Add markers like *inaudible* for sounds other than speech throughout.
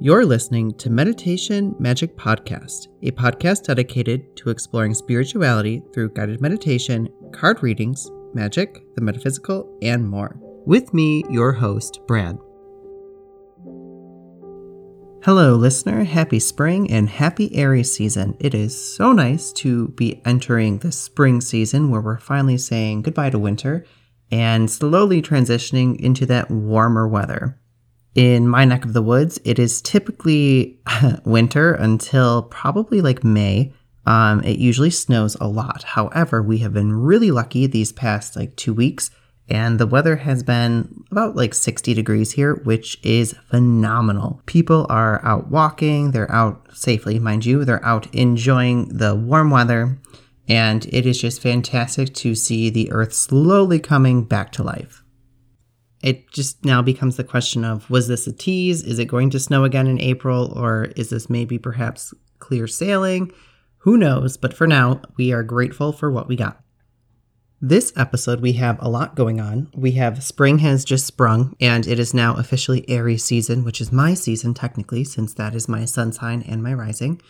You're listening to Meditation Magic Podcast, a podcast dedicated to exploring spirituality through guided meditation, card readings, magic, the metaphysical, and more. With me, your host, Brad. Hello, listener. Happy spring and happy Aries season. It is so nice to be entering the spring season where we're finally saying goodbye to winter and slowly transitioning into that warmer weather. In my neck of the woods, it is typically *laughs* winter until probably like May. Um, it usually snows a lot. However, we have been really lucky these past like two weeks, and the weather has been about like 60 degrees here, which is phenomenal. People are out walking, they're out safely, mind you, they're out enjoying the warm weather, and it is just fantastic to see the earth slowly coming back to life it just now becomes the question of was this a tease? Is it going to snow again in April? Or is this maybe perhaps clear sailing? Who knows? But for now, we are grateful for what we got. This episode, we have a lot going on. We have spring has just sprung, and it is now officially Aries season, which is my season technically, since that is my sun sign and my rising.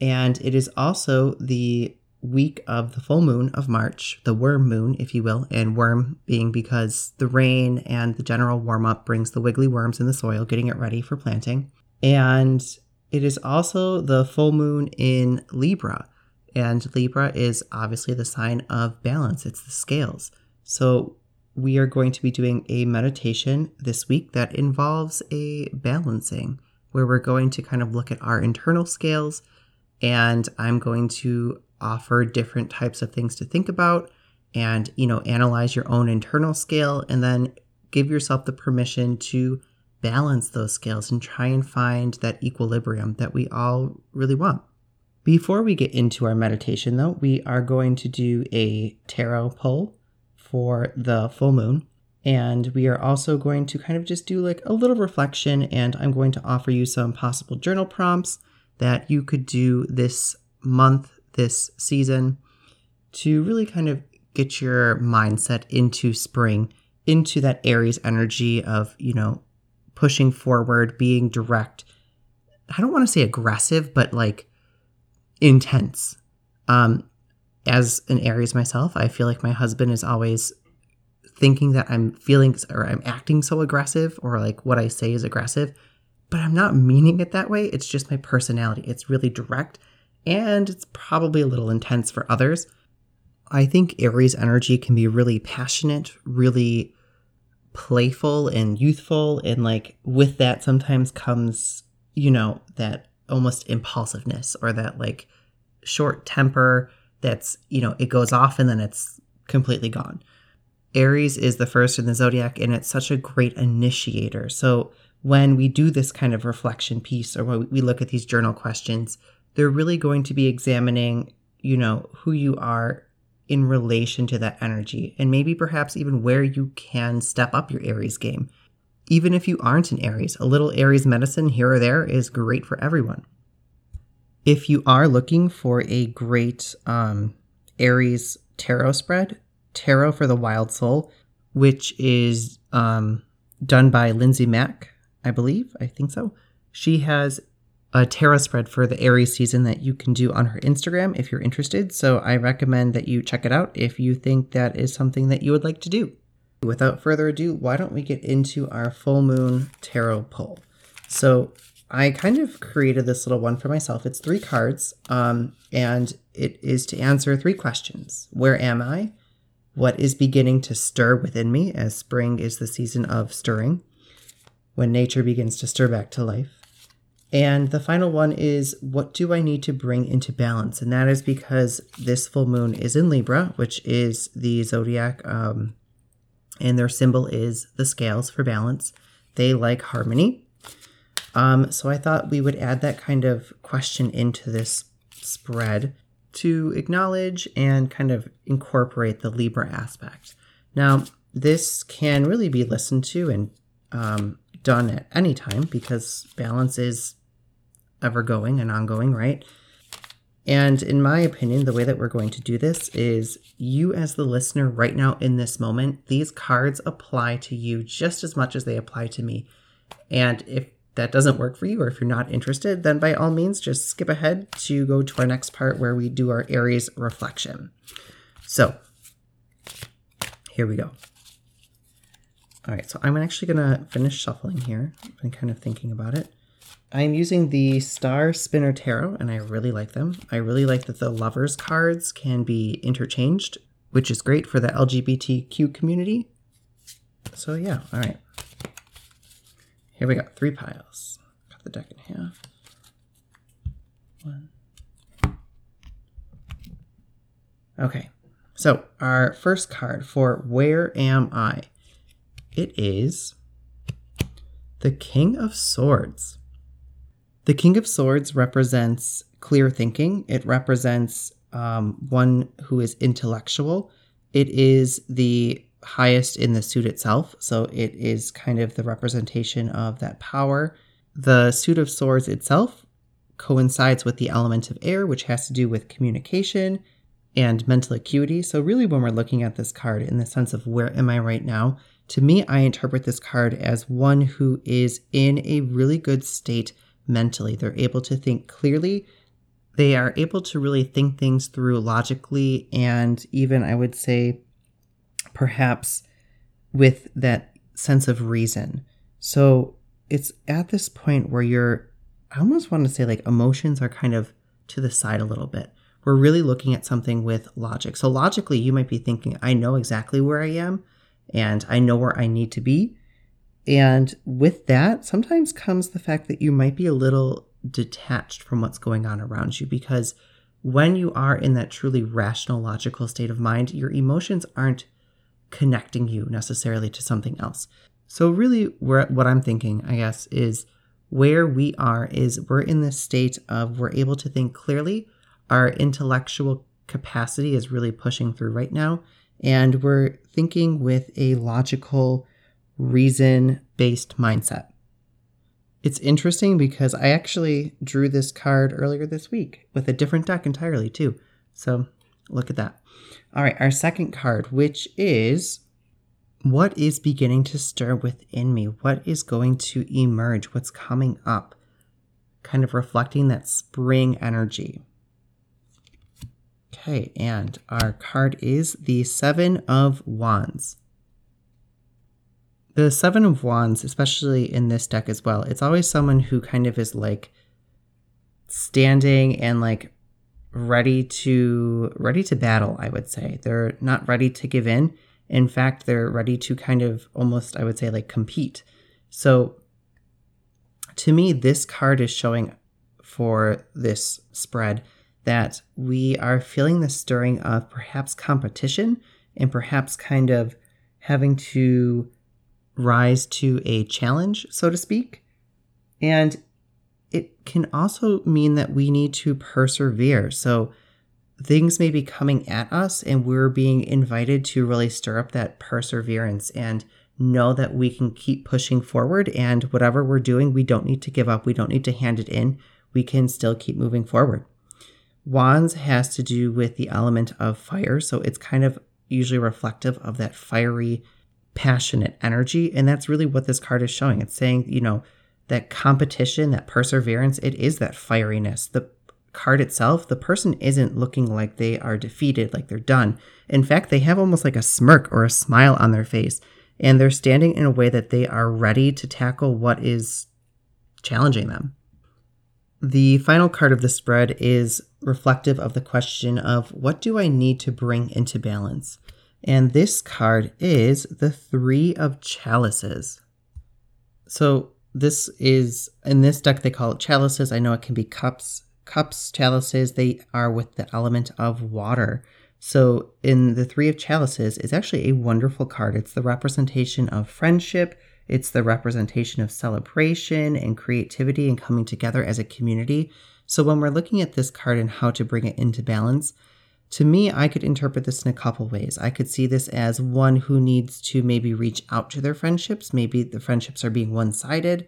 And it is also the week of the full moon of March, the worm moon, if you will, and worm being because the rain and the general warm up brings the wiggly worms in the soil, getting it ready for planting. And it is also the full moon in Libra. And Libra is obviously the sign of balance, it's the scales. So we are going to be doing a meditation this week that involves a balancing, where we're going to kind of look at our internal scales. And I'm going to offer different types of things to think about and, you know, analyze your own internal scale and then give yourself the permission to balance those scales and try and find that equilibrium that we all really want. Before we get into our meditation, though, we are going to do a tarot pull for the full moon. And we are also going to kind of just do like a little reflection. And I'm going to offer you some possible journal prompts that you could do this month this season to really kind of get your mindset into spring, into that Aries energy of, you know, pushing forward, being direct. I don't want to say aggressive, but like intense. Um, as an Aries myself, I feel like my husband is always thinking that I'm feeling or I'm acting so aggressive or like what I say is aggressive, but I'm not meaning it that way. It's just my personality. It's really direct and it's probably a little intense for others. I think Aries energy can be really passionate, really playful and youthful. And like with that, sometimes comes, you know, that almost impulsiveness or that like short temper that's, you know, it goes off and then it's completely gone. Aries is the first in the zodiac and it's such a great initiator. So when we do this kind of reflection piece or when we look at these journal questions, they're really going to be examining, you know, who you are in relation to that energy and maybe perhaps even where you can step up your Aries game. Even if you aren't an Aries, a little Aries medicine here or there is great for everyone. If you are looking for a great um, Aries tarot spread, Tarot for the Wild Soul, which is um, done by Lindsay Mack, I believe. I think so. She has a tarot spread for the Aries season that you can do on her Instagram if you're interested. So I recommend that you check it out if you think that is something that you would like to do. Without further ado, why don't we get into our full moon tarot pull? So I kind of created this little one for myself. It's three cards, um, and it is to answer three questions Where am I? What is beginning to stir within me, as spring is the season of stirring, when nature begins to stir back to life? And the final one is what do I need to bring into balance? And that is because this full moon is in Libra, which is the zodiac, um, and their symbol is the scales for balance. They like harmony. Um, so I thought we would add that kind of question into this spread to acknowledge and kind of incorporate the Libra aspect. Now, this can really be listened to and um, done at any time because balance is ever going and ongoing, right? And in my opinion, the way that we're going to do this is you, as the listener, right now in this moment, these cards apply to you just as much as they apply to me. And if that doesn't work for you, or if you're not interested, then by all means, just skip ahead to go to our next part where we do our Aries reflection. So, here we go. All right, so I'm actually going to finish shuffling here. I've been kind of thinking about it. I'm using the Star Spinner Tarot, and I really like them. I really like that the Lovers cards can be interchanged, which is great for the LGBTQ community. So, yeah, all right. Here we got three piles. Cut the deck in half. One. Okay, so our first card for Where Am I? It is the King of Swords. The King of Swords represents clear thinking, it represents um, one who is intellectual. It is the highest in the suit itself, so it is kind of the representation of that power. The suit of swords itself coincides with the element of air, which has to do with communication and mental acuity. So, really, when we're looking at this card in the sense of where am I right now, to me, I interpret this card as one who is in a really good state mentally. They're able to think clearly. They are able to really think things through logically and even, I would say, perhaps with that sense of reason. So it's at this point where you're, I almost want to say like emotions are kind of to the side a little bit. We're really looking at something with logic. So logically, you might be thinking, I know exactly where I am and I know where I need to be. And with that, sometimes comes the fact that you might be a little detached from what's going on around you because when you are in that truly rational, logical state of mind, your emotions aren't connecting you necessarily to something else. So, really, what I'm thinking, I guess, is where we are is we're in this state of we're able to think clearly. Our intellectual capacity is really pushing through right now. And we're thinking with a logical, reason based mindset. It's interesting because I actually drew this card earlier this week with a different deck entirely, too. So look at that. All right, our second card, which is what is beginning to stir within me? What is going to emerge? What's coming up? Kind of reflecting that spring energy. Okay, and our card is the Seven of Wands. The Seven of Wands, especially in this deck as well, it's always someone who kind of is like standing and like ready to ready to battle, I would say. They're not ready to give in. In fact, they're ready to kind of almost I would say like compete. So to me this card is showing for this spread that we are feeling the stirring of perhaps competition and perhaps kind of having to rise to a challenge, so to speak. And it can also mean that we need to persevere. So things may be coming at us, and we're being invited to really stir up that perseverance and know that we can keep pushing forward. And whatever we're doing, we don't need to give up, we don't need to hand it in. We can still keep moving forward. Wands has to do with the element of fire. So it's kind of usually reflective of that fiery, passionate energy. And that's really what this card is showing. It's saying, you know, that competition, that perseverance, it is that fieriness. The card itself, the person isn't looking like they are defeated, like they're done. In fact, they have almost like a smirk or a smile on their face. And they're standing in a way that they are ready to tackle what is challenging them. The final card of the spread is reflective of the question of what do I need to bring into balance? And this card is the Three of Chalices. So, this is in this deck, they call it chalices. I know it can be cups. Cups, chalices, they are with the element of water. So, in the Three of Chalices, is actually a wonderful card. It's the representation of friendship, it's the representation of celebration and creativity and coming together as a community. So when we're looking at this card and how to bring it into balance, to me, I could interpret this in a couple ways. I could see this as one who needs to maybe reach out to their friendships. Maybe the friendships are being one-sided,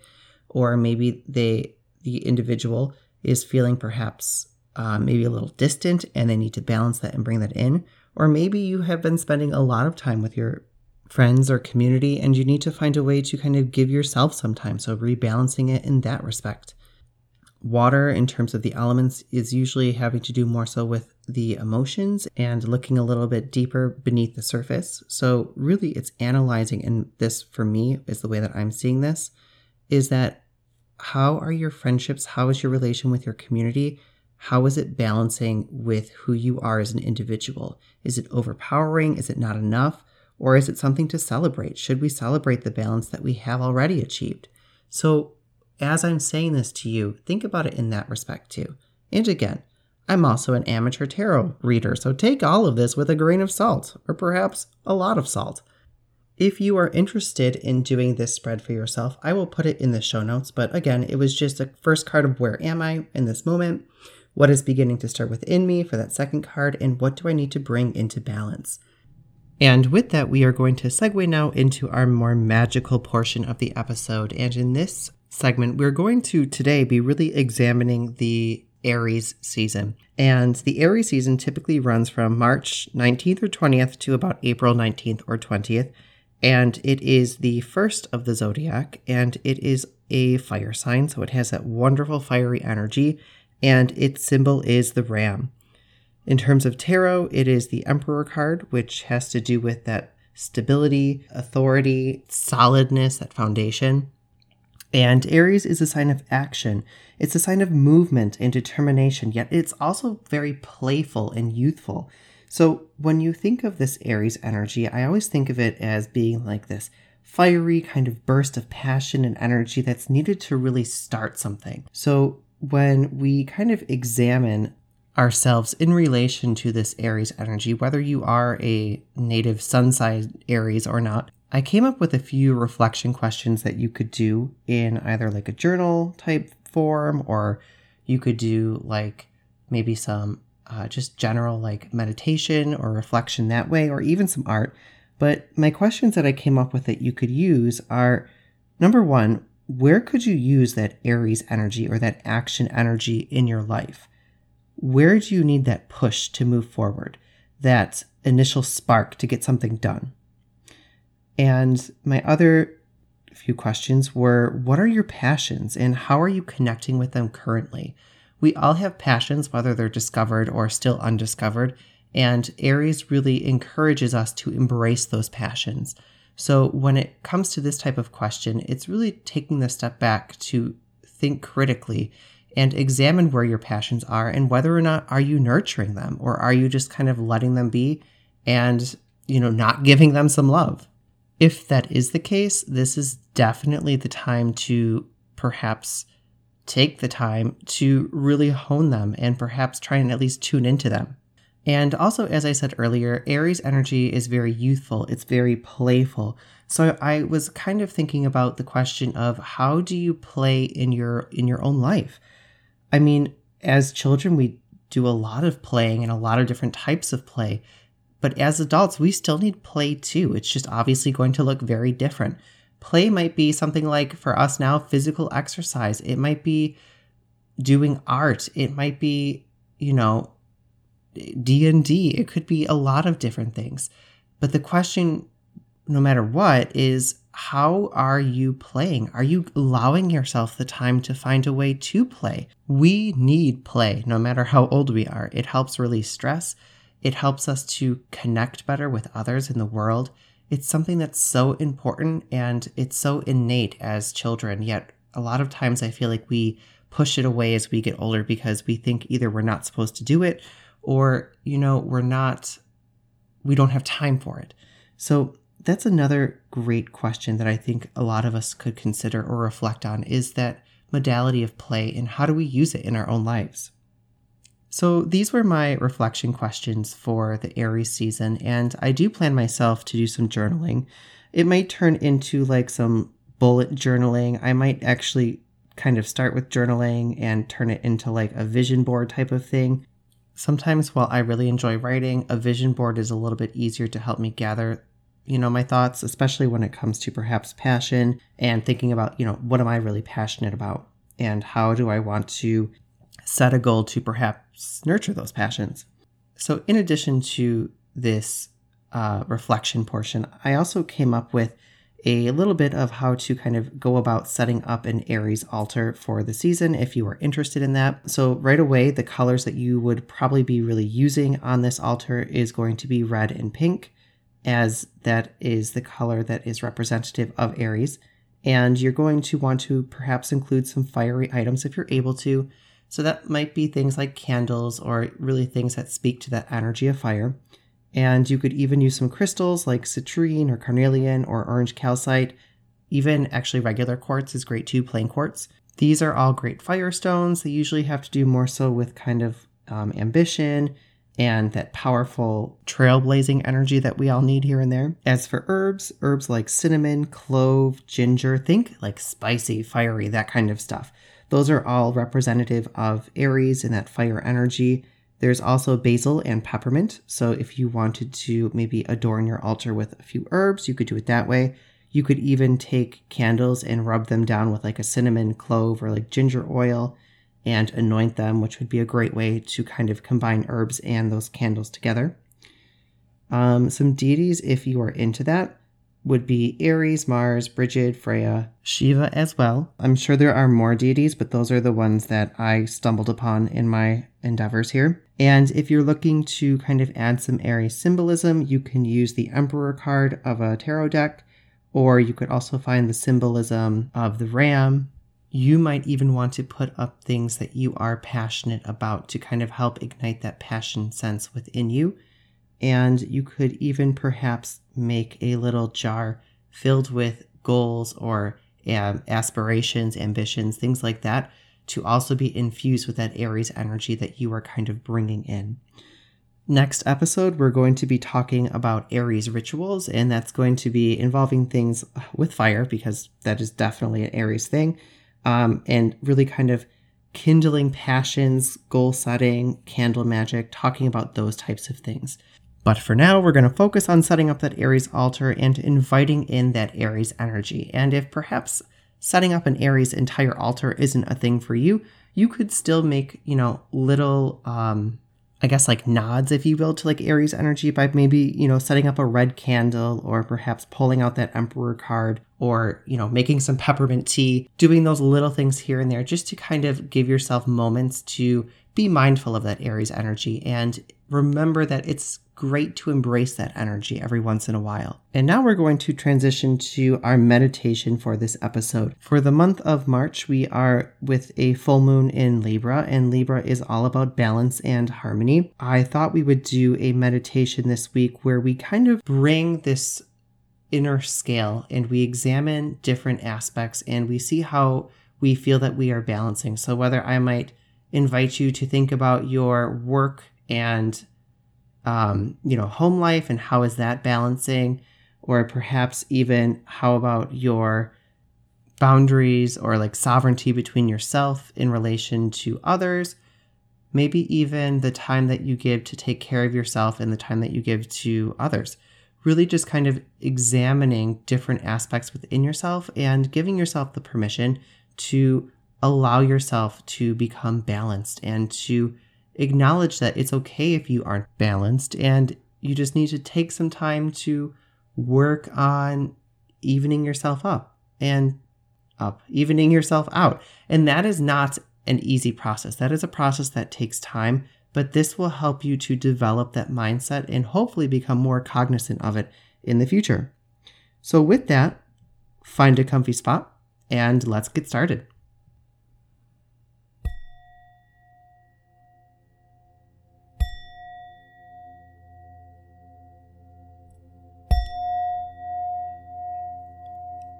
or maybe they, the individual, is feeling perhaps uh, maybe a little distant, and they need to balance that and bring that in. Or maybe you have been spending a lot of time with your friends or community, and you need to find a way to kind of give yourself some time. So, rebalancing it in that respect. Water, in terms of the elements, is usually having to do more so with the emotions and looking a little bit deeper beneath the surface. So, really, it's analyzing, and this for me is the way that I'm seeing this is that how are your friendships? How is your relation with your community? How is it balancing with who you are as an individual? Is it overpowering? Is it not enough? Or is it something to celebrate? Should we celebrate the balance that we have already achieved? So, as I'm saying this to you, think about it in that respect too. And again, I'm also an amateur tarot reader, so take all of this with a grain of salt, or perhaps a lot of salt. If you are interested in doing this spread for yourself, I will put it in the show notes. But again, it was just a first card of where am I in this moment? What is beginning to stir within me for that second card? And what do I need to bring into balance? And with that, we are going to segue now into our more magical portion of the episode. And in this segment, we're going to today be really examining the Aries season. And the Aries season typically runs from March 19th or 20th to about April 19th or 20th. And it is the first of the zodiac, and it is a fire sign. So it has that wonderful fiery energy, and its symbol is the ram. In terms of tarot, it is the Emperor card, which has to do with that stability, authority, solidness, that foundation. And Aries is a sign of action. It's a sign of movement and determination, yet it's also very playful and youthful. So when you think of this Aries energy, I always think of it as being like this fiery kind of burst of passion and energy that's needed to really start something. So when we kind of examine ourselves in relation to this Aries energy, whether you are a native sun sign Aries or not, I came up with a few reflection questions that you could do in either like a journal type form or you could do like maybe some uh, just general like meditation or reflection that way, or even some art. But my questions that I came up with that you could use are number one, where could you use that Aries energy or that action energy in your life? Where do you need that push to move forward, that initial spark to get something done? And my other few questions were what are your passions and how are you connecting with them currently? We all have passions, whether they're discovered or still undiscovered, and Aries really encourages us to embrace those passions. So, when it comes to this type of question, it's really taking the step back to think critically and examine where your passions are and whether or not are you nurturing them or are you just kind of letting them be and, you know, not giving them some love. If that is the case, this is definitely the time to perhaps take the time to really hone them and perhaps try and at least tune into them. And also, as I said earlier, Aries energy is very youthful, it's very playful. So I was kind of thinking about the question of how do you play in your in your own life? I mean, as children, we do a lot of playing and a lot of different types of play. But as adults, we still need play too. It's just obviously going to look very different. Play might be something like for us now physical exercise. It might be doing art. It might be, you know, D&D. It could be a lot of different things. But the question no matter what is how are you playing? Are you allowing yourself the time to find a way to play? We need play no matter how old we are. It helps release stress. It helps us to connect better with others in the world. It's something that's so important and it's so innate as children, yet a lot of times I feel like we push it away as we get older because we think either we're not supposed to do it or, you know, we're not, we don't have time for it. So that's another great question that I think a lot of us could consider or reflect on is that modality of play and how do we use it in our own lives? So, these were my reflection questions for the Aries season, and I do plan myself to do some journaling. It might turn into like some bullet journaling. I might actually kind of start with journaling and turn it into like a vision board type of thing. Sometimes, while I really enjoy writing, a vision board is a little bit easier to help me gather you know, my thoughts, especially when it comes to perhaps passion and thinking about, you know, what am I really passionate about and how do I want to set a goal to perhaps nurture those passions. So, in addition to this uh, reflection portion, I also came up with a little bit of how to kind of go about setting up an Aries altar for the season if you are interested in that. So, right away, the colors that you would probably be really using on this altar is going to be red and pink, as that is the color that is representative of Aries. And you're going to want to perhaps include some fiery items if you're able to. So, that might be things like candles or really things that speak to that energy of fire. And you could even use some crystals like citrine or carnelian or orange calcite. Even actually, regular quartz is great too, plain quartz. These are all great fire stones. They usually have to do more so with kind of um, ambition and that powerful trailblazing energy that we all need here and there. As for herbs, herbs like cinnamon, clove, ginger, think like spicy, fiery, that kind of stuff. Those are all representative of Aries and that fire energy. There's also basil and peppermint. So if you wanted to maybe adorn your altar with a few herbs, you could do it that way. You could even take candles and rub them down with like a cinnamon clove or like ginger oil and anoint them, which would be a great way to kind of combine herbs and those candles together. Um, some deities, if you are into that, would be Ares, Mars, Brigid, Freya, Shiva as well. I'm sure there are more deities, but those are the ones that I stumbled upon in my endeavors here. And if you're looking to kind of add some Aries symbolism, you can use the Emperor card of a tarot deck, or you could also find the symbolism of the ram. You might even want to put up things that you are passionate about to kind of help ignite that passion sense within you. And you could even perhaps make a little jar filled with goals or um, aspirations, ambitions, things like that to also be infused with that Aries energy that you are kind of bringing in. Next episode, we're going to be talking about Aries rituals, and that's going to be involving things with fire because that is definitely an Aries thing, um, and really kind of kindling passions, goal setting, candle magic, talking about those types of things. But for now, we're going to focus on setting up that Aries altar and inviting in that Aries energy. And if perhaps setting up an Aries entire altar isn't a thing for you, you could still make, you know, little, um, I guess like nods, if you will, to like Aries energy by maybe, you know, setting up a red candle or perhaps pulling out that Emperor card or, you know, making some peppermint tea, doing those little things here and there just to kind of give yourself moments to be mindful of that Aries energy and remember that it's great to embrace that energy every once in a while. And now we're going to transition to our meditation for this episode. For the month of March, we are with a full moon in Libra, and Libra is all about balance and harmony. I thought we would do a meditation this week where we kind of bring this inner scale and we examine different aspects and we see how we feel that we are balancing. So, whether I might invite you to think about your work and um, you know, home life and how is that balancing? Or perhaps even how about your boundaries or like sovereignty between yourself in relation to others? Maybe even the time that you give to take care of yourself and the time that you give to others. Really just kind of examining different aspects within yourself and giving yourself the permission to allow yourself to become balanced and to acknowledge that it's okay if you aren't balanced and you just need to take some time to work on evening yourself up and up, evening yourself out. And that is not an easy process. That is a process that takes time, but this will help you to develop that mindset and hopefully become more cognizant of it in the future. So, with that, find a comfy spot and let's get started.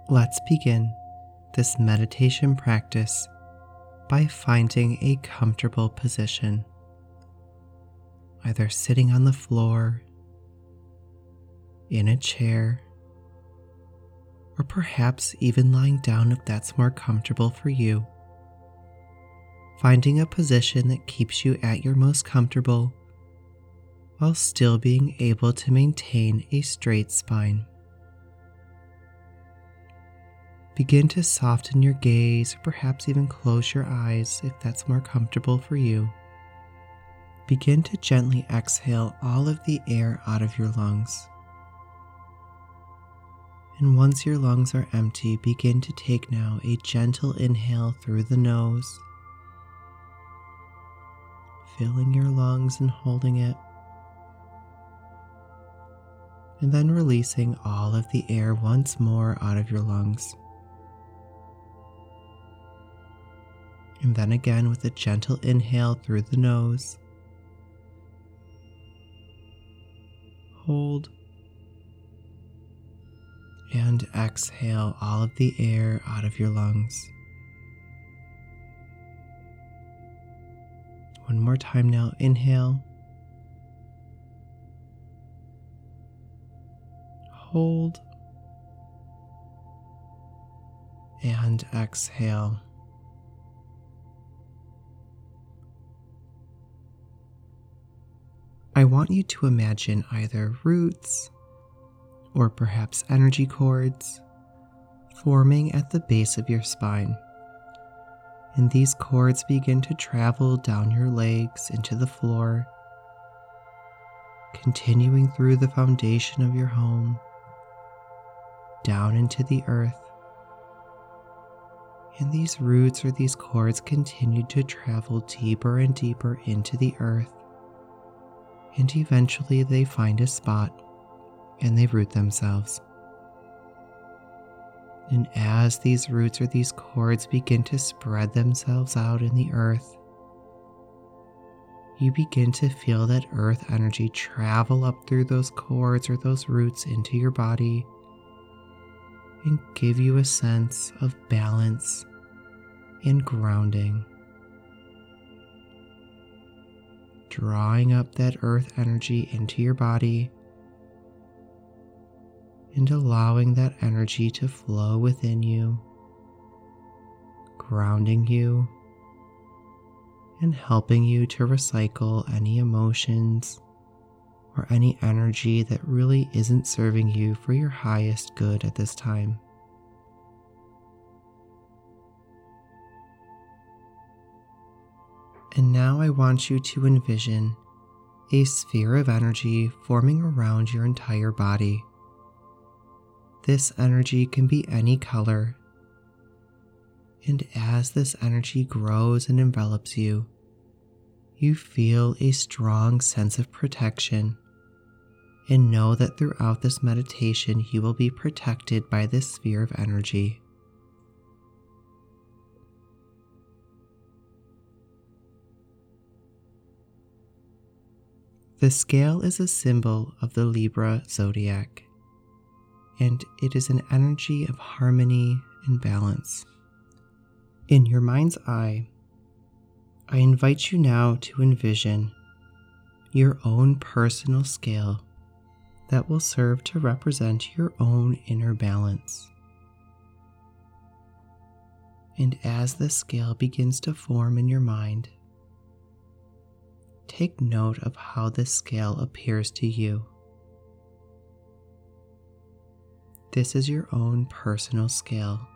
Let's begin this meditation practice by finding a comfortable position, either sitting on the floor, in a chair, or perhaps even lying down if that's more comfortable for you. Finding a position that keeps you at your most comfortable while still being able to maintain a straight spine. Begin to soften your gaze, or perhaps even close your eyes if that's more comfortable for you. Begin to gently exhale all of the air out of your lungs. And once your lungs are empty, begin to take now a gentle inhale through the nose, filling your lungs and holding it. And then releasing all of the air once more out of your lungs. And then again with a gentle inhale through the nose. Hold and exhale all of the air out of your lungs. One more time now. Inhale. Hold. And exhale. I want you to imagine either roots or perhaps energy cords forming at the base of your spine. And these cords begin to travel down your legs into the floor, continuing through the foundation of your home, down into the earth. And these roots or these cords continue to travel deeper and deeper into the earth. And eventually they find a spot and they root themselves. And as these roots or these cords begin to spread themselves out in the earth, you begin to feel that earth energy travel up through those cords or those roots into your body and give you a sense of balance and grounding. Drawing up that earth energy into your body and allowing that energy to flow within you, grounding you, and helping you to recycle any emotions or any energy that really isn't serving you for your highest good at this time. And now I want you to envision a sphere of energy forming around your entire body. This energy can be any color. And as this energy grows and envelops you, you feel a strong sense of protection and know that throughout this meditation you will be protected by this sphere of energy. The scale is a symbol of the Libra zodiac and it is an energy of harmony and balance. In your mind's eye, I invite you now to envision your own personal scale that will serve to represent your own inner balance. And as the scale begins to form in your mind, take note of how this scale appears to you. This is your own personal scale.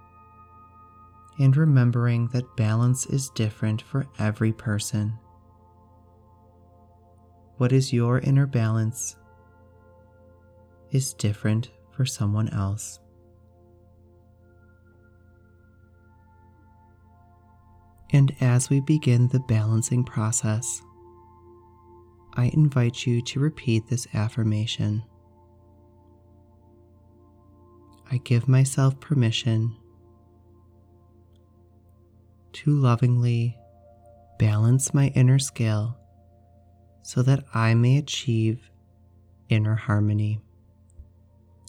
And remembering that balance is different for every person. What is your inner balance is different for someone else. And as we begin the balancing process, I invite you to repeat this affirmation. I give myself permission to lovingly balance my inner scale so that I may achieve inner harmony.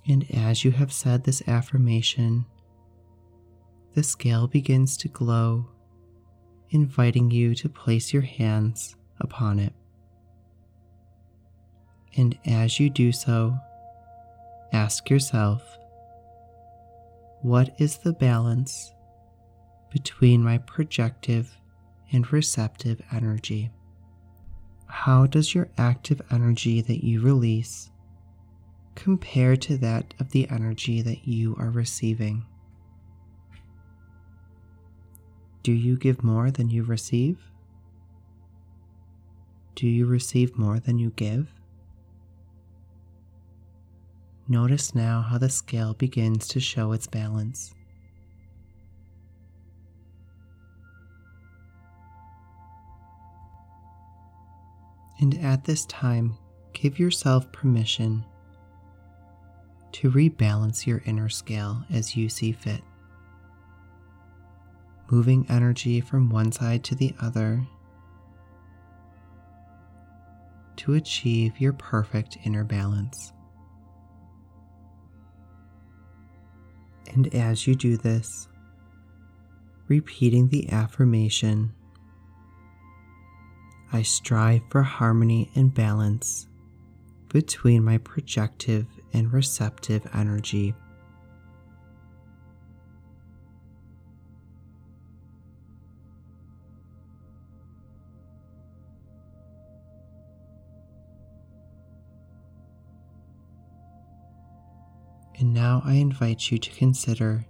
And as you have said this affirmation, the scale begins to glow, inviting you to place your hands upon it. And as you do so, ask yourself, what is the balance between my projective and receptive energy? How does your active energy that you release compare to that of the energy that you are receiving? Do you give more than you receive? Do you receive more than you give? Notice now how the scale begins to show its balance. And at this time, give yourself permission to rebalance your inner scale as you see fit. Moving energy from one side to the other to achieve your perfect inner balance. And as you do this, repeating the affirmation I strive for harmony and balance between my projective and receptive energy. And now I invite you to consider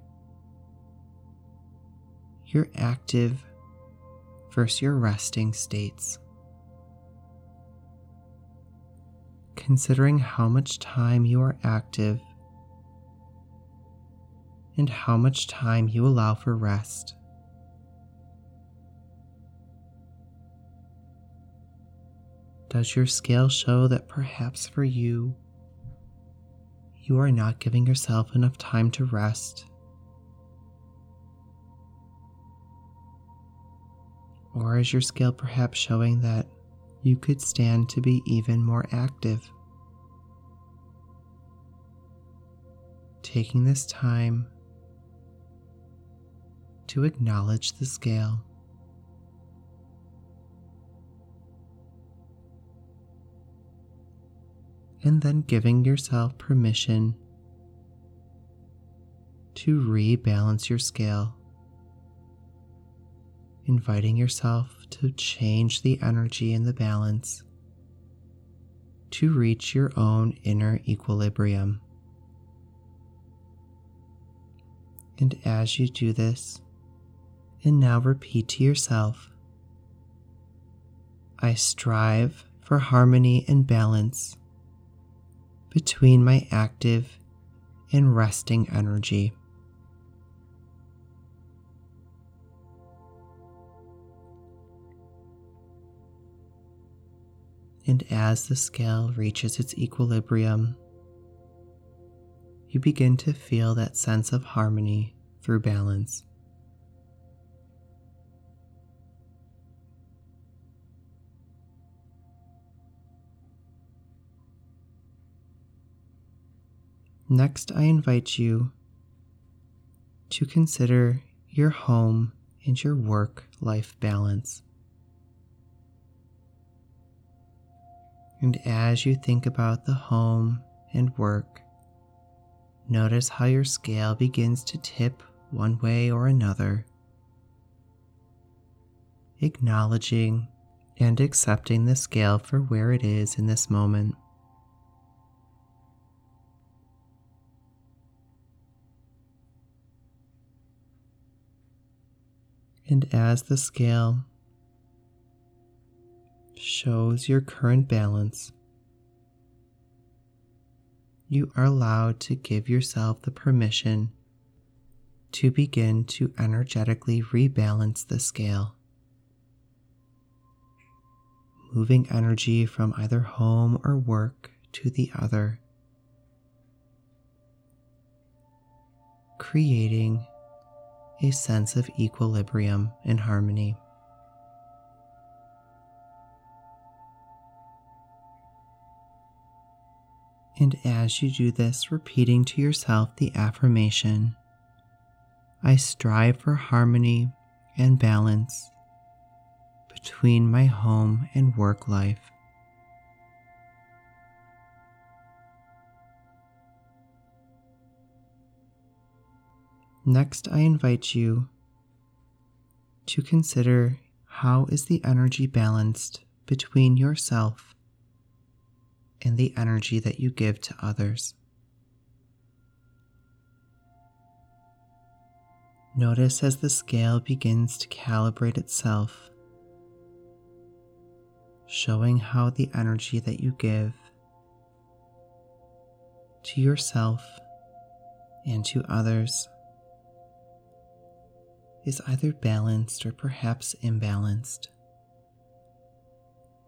your active versus your resting states. considering how much time you are active and how much time you allow for rest. Does your scale show that perhaps for you, you are not giving yourself enough time to rest? Or is your scale perhaps showing that you could stand to be even more active. Taking this time to acknowledge the scale. And then giving yourself permission to rebalance your scale inviting yourself to change the energy and the balance to reach your own inner equilibrium. And as you do this, and now repeat to yourself I strive for harmony and balance between my active and resting energy. And as the scale reaches its equilibrium, you begin to feel that sense of harmony through balance. Next, I invite you to consider your home and your work life balance. And as you think about the home and work, notice how your scale begins to tip one way or another, acknowledging and accepting the scale for where it is in this moment. And as the scale shows your current balance, you are allowed to give yourself the permission to begin to energetically rebalance the scale. Moving energy from either home or work to the other, creating a sense of equilibrium and harmony. And as you do this, repeating to yourself the affirmation I strive for harmony and balance between my home and work life. Next, I invite you to consider how is the energy balanced between yourself and the energy that you give to others. Notice as the scale begins to calibrate itself, showing how the energy that you give to yourself and to others is either balanced or perhaps imbalanced.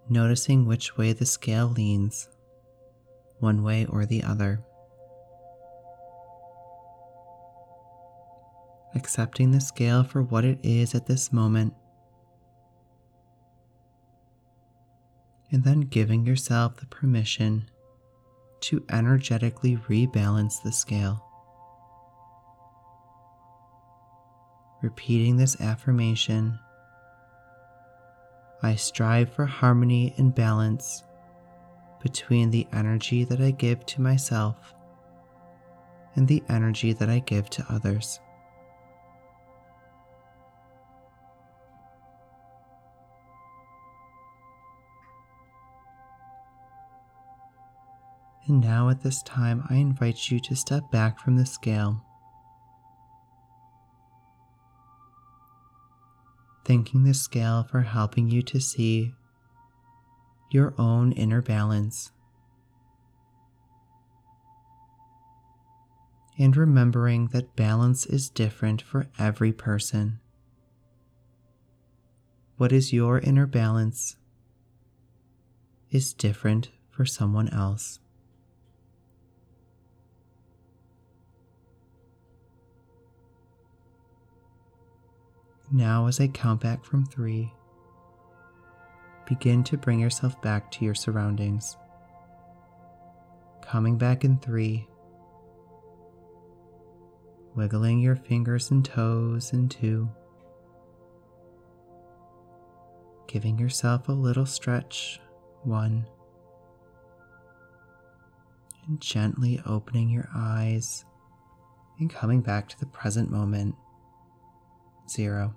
Noticing which way the scale leans, one way or the other. Accepting the scale for what it is at this moment. And then giving yourself the permission to energetically rebalance the scale. Repeating this affirmation I strive for harmony and balance between the energy that I give to myself and the energy that I give to others. And now, at this time, I invite you to step back from the scale thanking the scale for helping you to see your own inner balance. And remembering that balance is different for every person. What is your inner balance is different for someone else. Now, as I count back from three, begin to bring yourself back to your surroundings. Coming back in three, wiggling your fingers and toes in two, giving yourself a little stretch, one, and gently opening your eyes and coming back to the present moment, zero.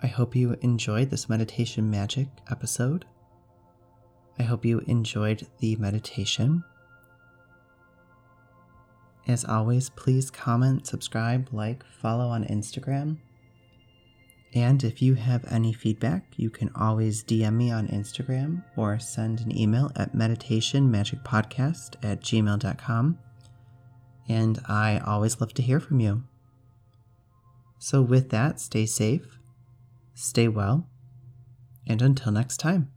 I hope you enjoyed this meditation magic episode. I hope you enjoyed the meditation. As always, please comment, subscribe, like, follow on Instagram. And if you have any feedback, you can always DM me on Instagram or send an email at meditationmagicpodcast at gmail.com. And I always love to hear from you. So, with that, stay safe stay well, and until next time.